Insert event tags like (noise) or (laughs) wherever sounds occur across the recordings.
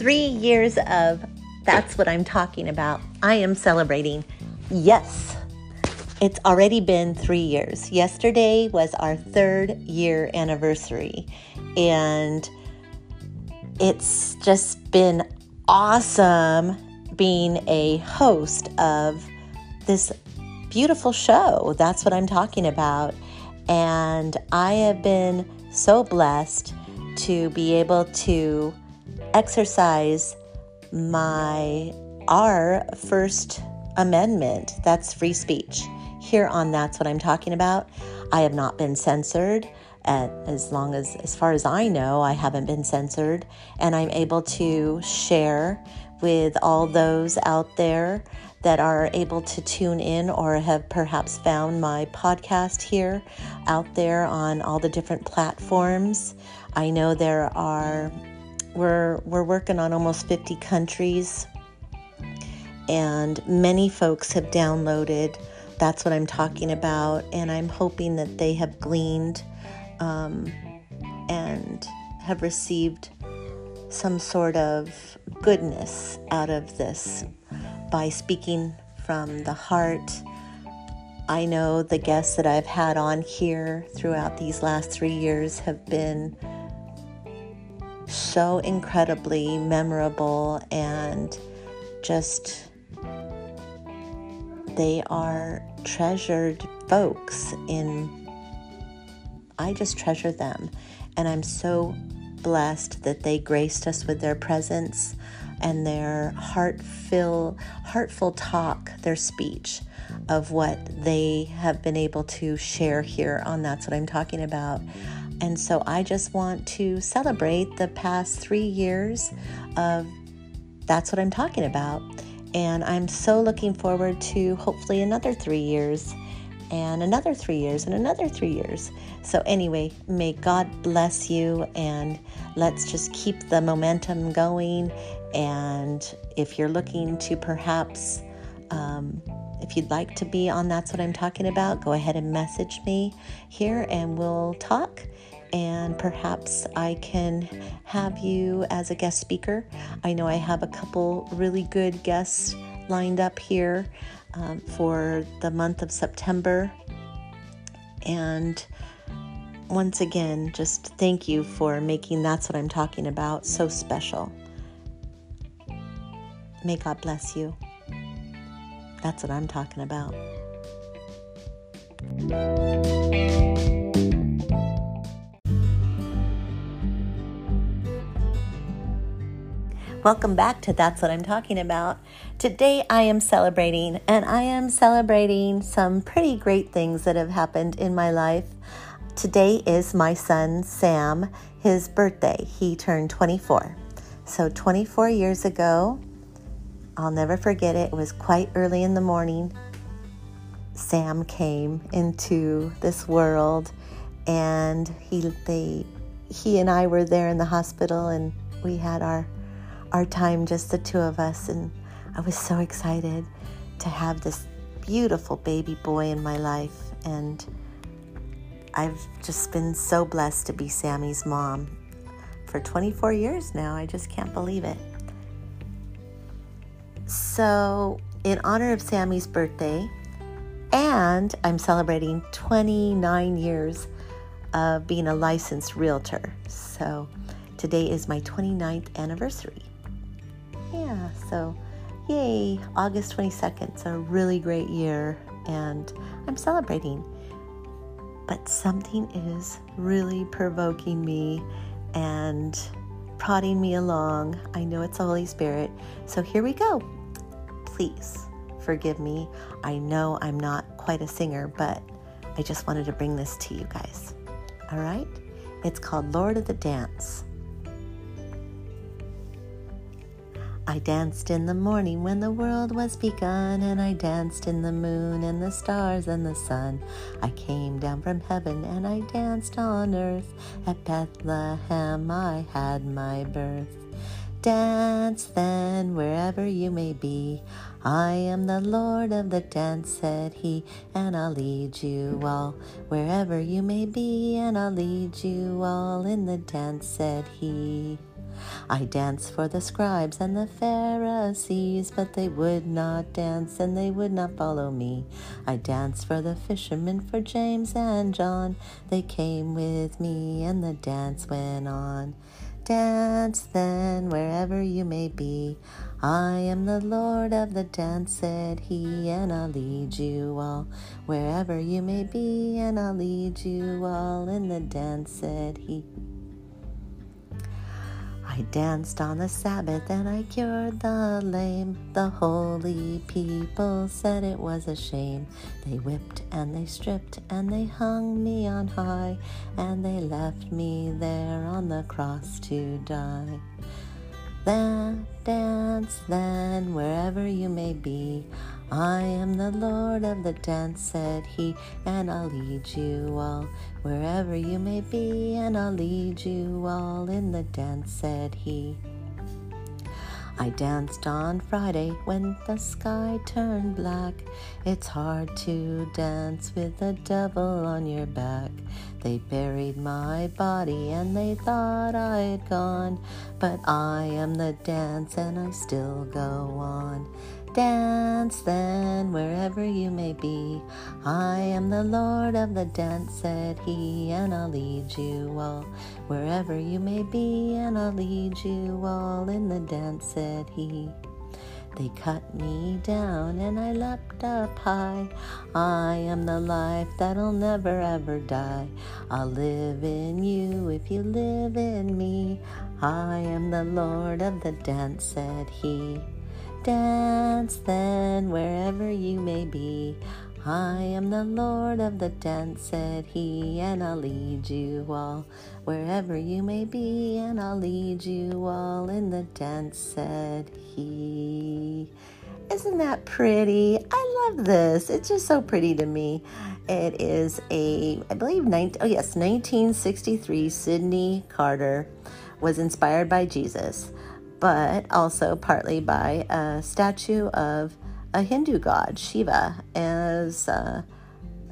Three years of that's what I'm talking about. I am celebrating. Yes, it's already been three years. Yesterday was our third year anniversary, and it's just been awesome being a host of this beautiful show. That's what I'm talking about. And I have been so blessed to be able to exercise my our first amendment. That's free speech. Here on that's what i'm talking about i have not been censored. And as long as as far as i know i haven't been censored. And i'm able to share with all those out there that are able to tune in or have perhaps found my podcast here out there on all the different platforms. I know there are we're we're working on almost 50 countries and many folks have downloaded that's what I'm talking about and I'm hoping that they have gleaned um, and have received some sort of goodness out of this by speaking from the heart. I know the guests that I've had on here throughout these last three years have been so incredibly memorable and just they are treasured folks in I just treasure them and I'm so blessed that they graced us with their presence and their heartful, heartful talk, their speech of what they have been able to share here on That's What I'm Talking About. And so I just want to celebrate the past three years of That's What I'm Talking About. And I'm so looking forward to hopefully another three years and another three years and another three years. So, anyway, may God bless you and let's just keep the momentum going. And if you're looking to perhaps, um, if you'd like to be on That's What I'm Talking About, go ahead and message me here and we'll talk. And perhaps I can have you as a guest speaker. I know I have a couple really good guests lined up here um, for the month of September. And once again, just thank you for making That's What I'm Talking About so special. May God bless you. That's what I'm talking about. Welcome back to That's What I'm Talking About. Today I am celebrating, and I am celebrating some pretty great things that have happened in my life. Today is my son Sam, his birthday. He turned 24. So, 24 years ago, I'll never forget it, it was quite early in the morning. Sam came into this world, and he, they, he and I were there in the hospital, and we had our our time, just the two of us. And I was so excited to have this beautiful baby boy in my life. And I've just been so blessed to be Sammy's mom for 24 years now. I just can't believe it. So, in honor of Sammy's birthday, and I'm celebrating 29 years of being a licensed realtor. So, today is my 29th anniversary. Yeah, so yay, August 22nd. It's a really great year and I'm celebrating. But something is really provoking me and prodding me along. I know it's the Holy Spirit. So here we go. Please forgive me. I know I'm not quite a singer, but I just wanted to bring this to you guys. All right? It's called Lord of the Dance. I danced in the morning when the world was begun, and I danced in the moon and the stars and the sun. I came down from heaven and I danced on earth. At Bethlehem I had my birth. Dance then wherever you may be. I am the Lord of the dance, said he, and I'll lead you all wherever you may be, and I'll lead you all in the dance, said he. I danced for the scribes and the Pharisees, but they would not dance and they would not follow me. I danced for the fishermen, for James and John. They came with me and the dance went on. Dance then wherever you may be. I am the Lord of the dance, said he, and I'll lead you all wherever you may be, and I'll lead you all in the dance, said he. I danced on the Sabbath and I cured the lame. The holy people said it was a shame. They whipped and they stripped and they hung me on high, and they left me there on the cross to die. Then dance, then, wherever you may be. I am the Lord of the dance, said he, and I'll lead you all wherever you may be, and I'll lead you all in the dance, said he. I danced on Friday when the sky turned black. It's hard to dance with the devil on your back. They buried my body and they thought I'd gone. But I am the dance and I still go on. Dance then, wherever you may be. I am the Lord of the dance, said he, and I'll lead you all wherever you may be, and I'll lead you all in the dance, said he. They cut me down and I leapt up high. I am the life that'll never ever die. I'll live in you if you live in me. I am the Lord of the dance, said he. Dance then wherever you may be. I am the Lord of the dance, said he, and I'll lead you all wherever you may be, and I'll lead you all in the dance, said he. Isn't that pretty? I love this. It's just so pretty to me. It is a, I believe, 19, oh yes, 1963 Sydney Carter was inspired by Jesus but also partly by a statue of a Hindu god, Shiva, as uh,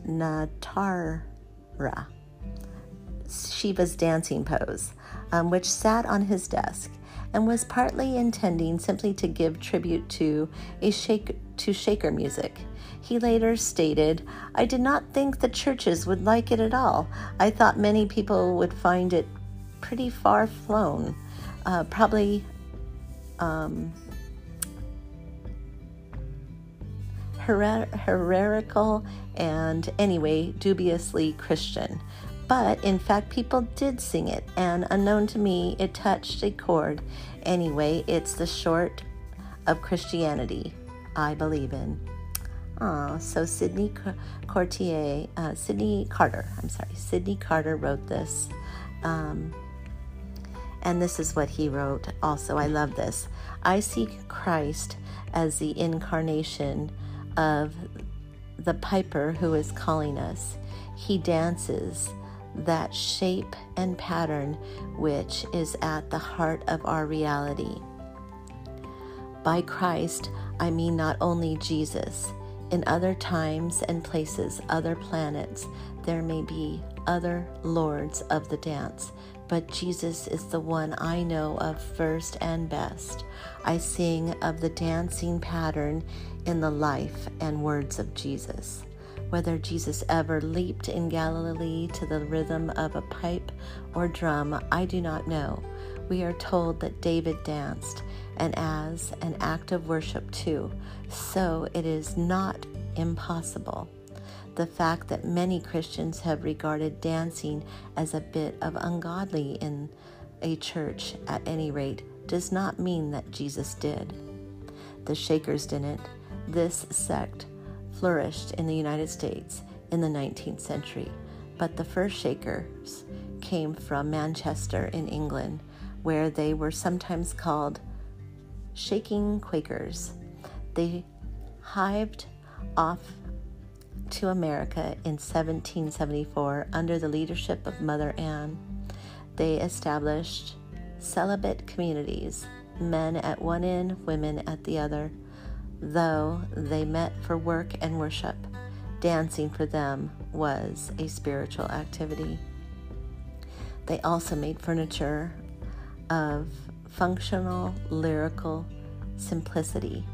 Natara, Shiva's dancing pose, um, which sat on his desk and was partly intending simply to give tribute to a shake to shaker music. He later stated, I did not think the churches would like it at all. I thought many people would find it pretty far flown, uh, probably um, heretical and anyway dubiously Christian. But in fact, people did sing it, and unknown to me, it touched a chord. Anyway, it's the short of Christianity I believe in. Oh, so Sydney Courtier, uh, Sydney Carter, I'm sorry, Sydney Carter wrote this. Um, and this is what he wrote also. I love this. I see Christ as the incarnation of the piper who is calling us. He dances that shape and pattern which is at the heart of our reality. By Christ, I mean not only Jesus. In other times and places, other planets, there may be other lords of the dance, but Jesus is the one I know of first and best. I sing of the dancing pattern in the life and words of Jesus. Whether Jesus ever leaped in Galilee to the rhythm of a pipe or drum, I do not know. We are told that David danced, and as an act of worship too, so it is not impossible the fact that many Christians have regarded dancing as a bit of ungodly in a church, at any rate, does not mean that Jesus did. The Shakers didn't. This sect flourished in the United States in the 19th century, but the first Shakers came from Manchester in England, where they were sometimes called shaking Quakers. They hived off to America in 1774 under the leadership of Mother Ann. They established celibate communities, men at one end, women at the other. Though they met for work and worship, dancing for them was a spiritual activity. They also made furniture of functional lyrical simplicity.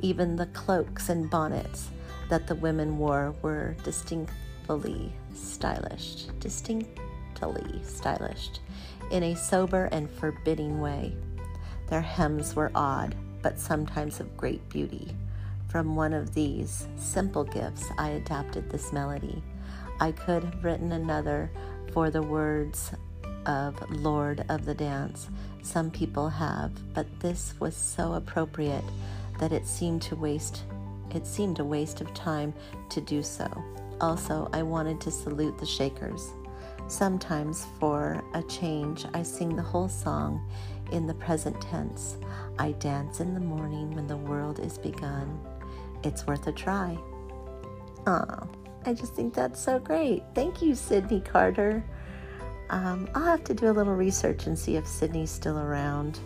Even the cloaks and bonnets that the women wore were distinctly stylish, distinctly stylish, in a sober and forbidding way. Their hems were odd, but sometimes of great beauty. From one of these simple gifts, I adapted this melody. I could have written another for the words of Lord of the Dance. Some people have, but this was so appropriate that it seemed to waste it seemed a waste of time to do so. Also, I wanted to salute the Shakers. Sometimes, for a change, I sing the whole song in the present tense. I dance in the morning when the world is begun. It's worth a try. Oh, I just think that's so great. Thank you, Sydney Carter. Um, I'll have to do a little research and see if Sydney's still around.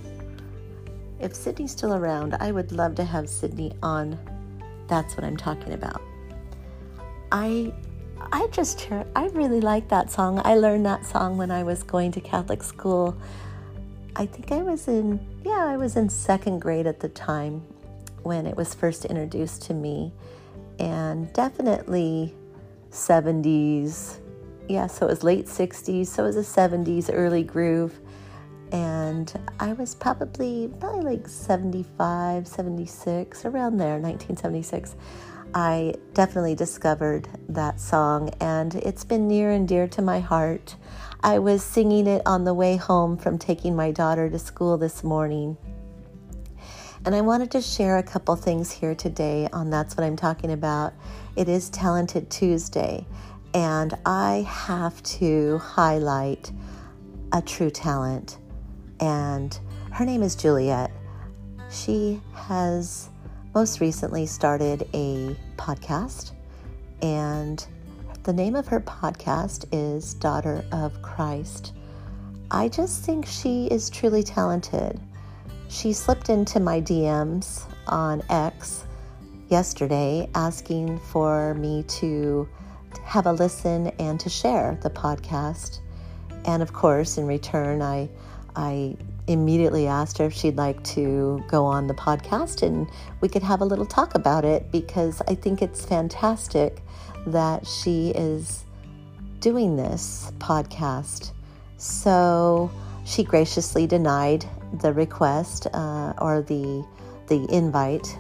If Sydney's still around, I would love to have Sydney on. That's what I'm talking about. I I just I really like that song. I learned that song when I was going to Catholic school. I think I was in yeah, I was in second grade at the time when it was first introduced to me. And definitely 70s. Yeah, so it was late 60s, so it was a 70s early groove. And I was probably probably like 75, 76, around there, 1976. I definitely discovered that song, and it's been near and dear to my heart. I was singing it on the way home from taking my daughter to school this morning. And I wanted to share a couple things here today on That's What I'm Talking About. It is Talented Tuesday, and I have to highlight a true talent. And her name is Juliet. She has most recently started a podcast, and the name of her podcast is Daughter of Christ. I just think she is truly talented. She slipped into my DMs on X yesterday asking for me to have a listen and to share the podcast. And of course, in return, I I immediately asked her if she'd like to go on the podcast and we could have a little talk about it because I think it's fantastic that she is doing this podcast. So she graciously denied the request uh, or the the invite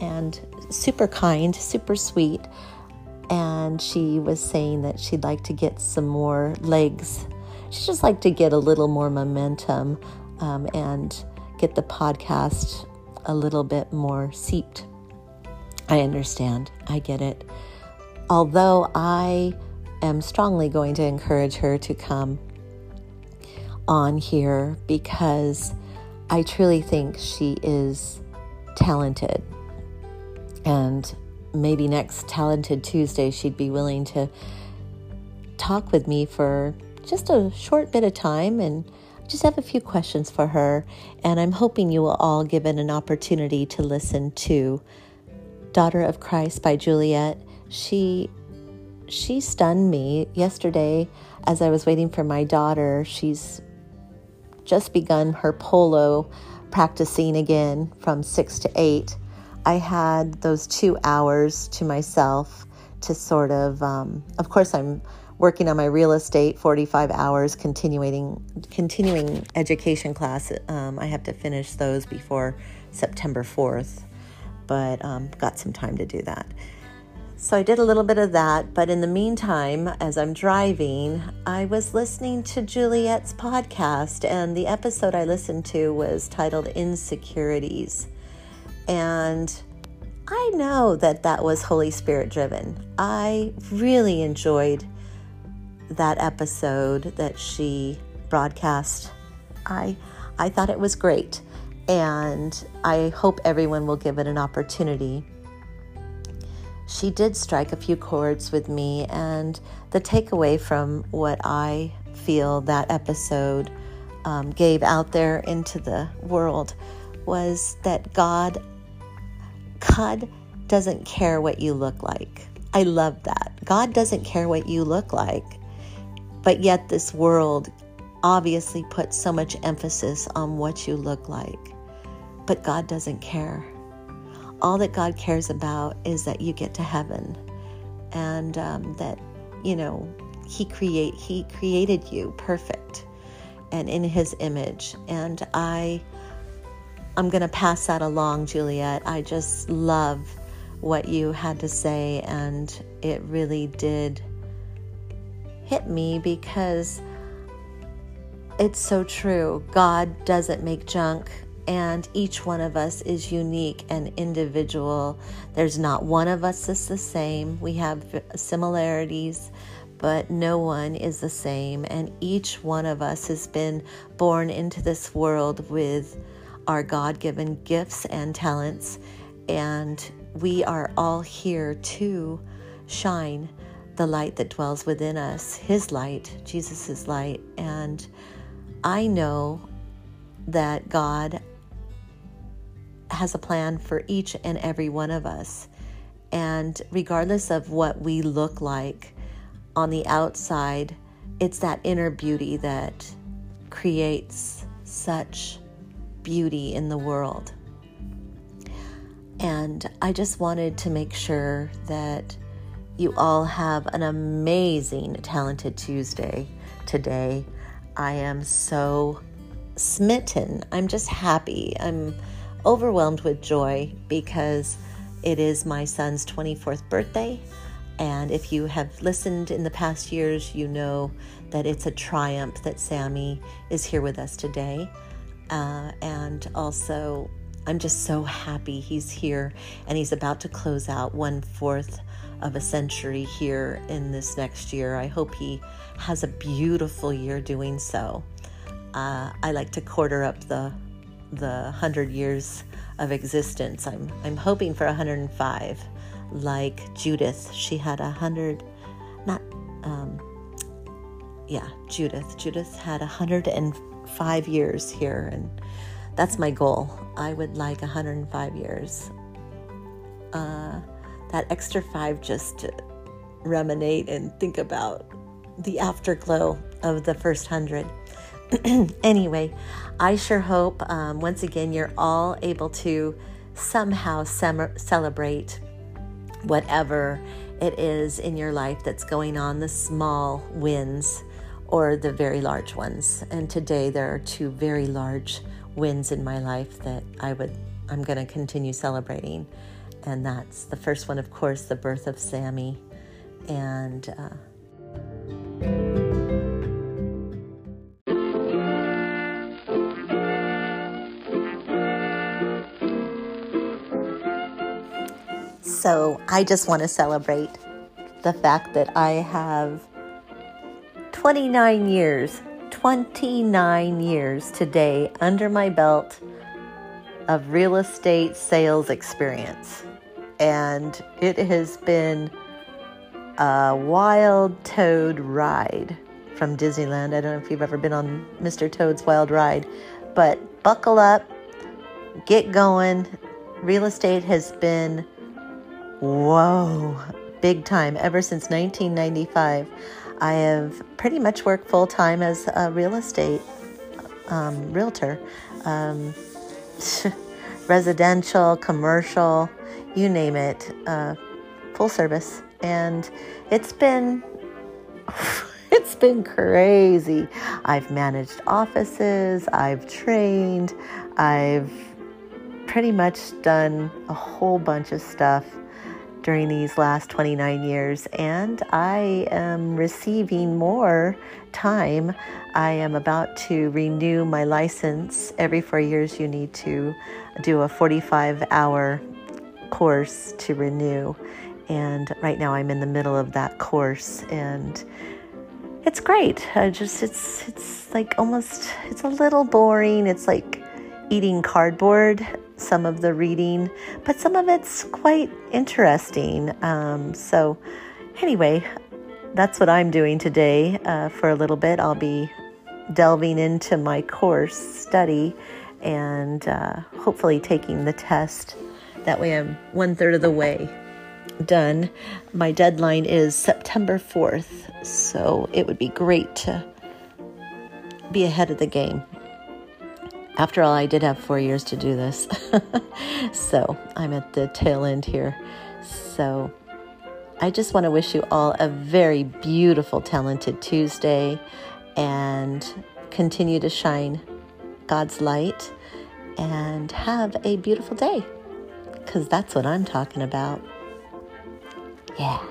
and super kind, super sweet. And she was saying that she'd like to get some more legs. She'd just like to get a little more momentum um, and get the podcast a little bit more seeped. I understand. I get it. Although I am strongly going to encourage her to come on here because I truly think she is talented. And maybe next Talented Tuesday, she'd be willing to talk with me for just a short bit of time and just have a few questions for her, and I'm hoping you will all give it an opportunity to listen to Daughter of Christ by Juliet. She she stunned me yesterday as I was waiting for my daughter. She's just begun her polo practicing again from 6 to 8. I had those 2 hours to myself to sort of um, of course I'm working on my real estate 45 hours continuing continuing education class. Um, i have to finish those before september 4th but um, got some time to do that. So i did a little bit of that but in the meantime as i'm driving i was listening to juliet's podcast and the episode i listened to was titled insecurities. And I know that that was Holy Spirit driven. I really enjoyed that episode that she broadcast. I I thought it was great and I hope everyone will give it an opportunity. She did strike a few chords with me and the takeaway from what I feel that episode um, gave out there into the world was that God God doesn't care what you look like. I love that. God doesn't care what you look like. But yet, this world obviously puts so much emphasis on what you look like, but God doesn't care. All that God cares about is that you get to heaven and um, that, you know, he create he created you perfect and in his image. And i i'm going to pass that along juliet. I just love what you had to say and it really did hit me because it's so true god doesn't make junk and each one of us is unique and individual. There's not one of us that's the same. We have similarities, but no one is the same. And each one of us has been born into this world with our God given gifts and talents. And we are all here to shine the light that dwells within us, His light, Jesus' light. And I know that God has a plan for each and every one of us. And regardless of what we look like, on the outside, it's that inner beauty that creates such beauty in the world. And I just wanted to make sure that you all have an amazing, talented Tuesday today. I am so smitten. I'm just happy. I'm overwhelmed with joy because it is my son's 24th birthday. And if you have listened in the past years, you know that it's a triumph that Sammy is here with us today. Uh, and also, I'm just so happy he's here and he's about to close out one fourth of a century here in this next year. I hope he has a beautiful year doing so. Uh, I like to quarter up the the hundred years of existence. I'm I'm hoping for 105 like Judith. She had a hundred, not, um, yeah, Judith. Judith had hundred and five years here, and that's my goal. I would like 105 years. Uh, that extra five just to ruminate and think about the afterglow of the first hundred. (clears throat) anyway, I sure hope um, once again you're all able to somehow sem- celebrate whatever it is in your life that's going on, the small wins or the very large ones. And today there are two very large wins in my life that I would I'm going to continue celebrating. And that's the first one, of course, the birth of Sammy. And uh, So I just want to celebrate the fact that I have 29 years, 29 years today under my belt of real estate sales experience. And it has been a wild toad ride from Disneyland. I don't know if you've ever been on Mr. Toad's Wild Ride, but buckle up, get going. Real estate has been Whoa, big time. Ever since 1995, I have pretty much worked full time as a real estate um, realtor, um, (laughs) residential, commercial, you name it, uh, full service. And it's been. (laughs) it's been crazy. I've managed offices, I've trained, I've pretty much done a whole bunch of stuff during these last 29 years, and I am receiving more time. I am about to renew my license. Every four years, you need to do a 45 hour course to renew. And right now, I'm in the middle of that course, and it's great. I just it's it's like almost it's a little boring. It's like eating cardboard some of the reading, but some of it's quite interesting. Um, so, anyway, that's what I'm doing today uh, for a little bit. I'll be delving into my course study and uh, hopefully taking the test. That way, I'm one third of the way done. My deadline is September 4th, so it would be great to be ahead of the game. After all, I did have four years to do this. (laughs) so I'm at the tail end here. So I just want to wish you all a very beautiful, talented Tuesday and continue to shine God's light and have a beautiful day because that's what I'm talking about. Yeah.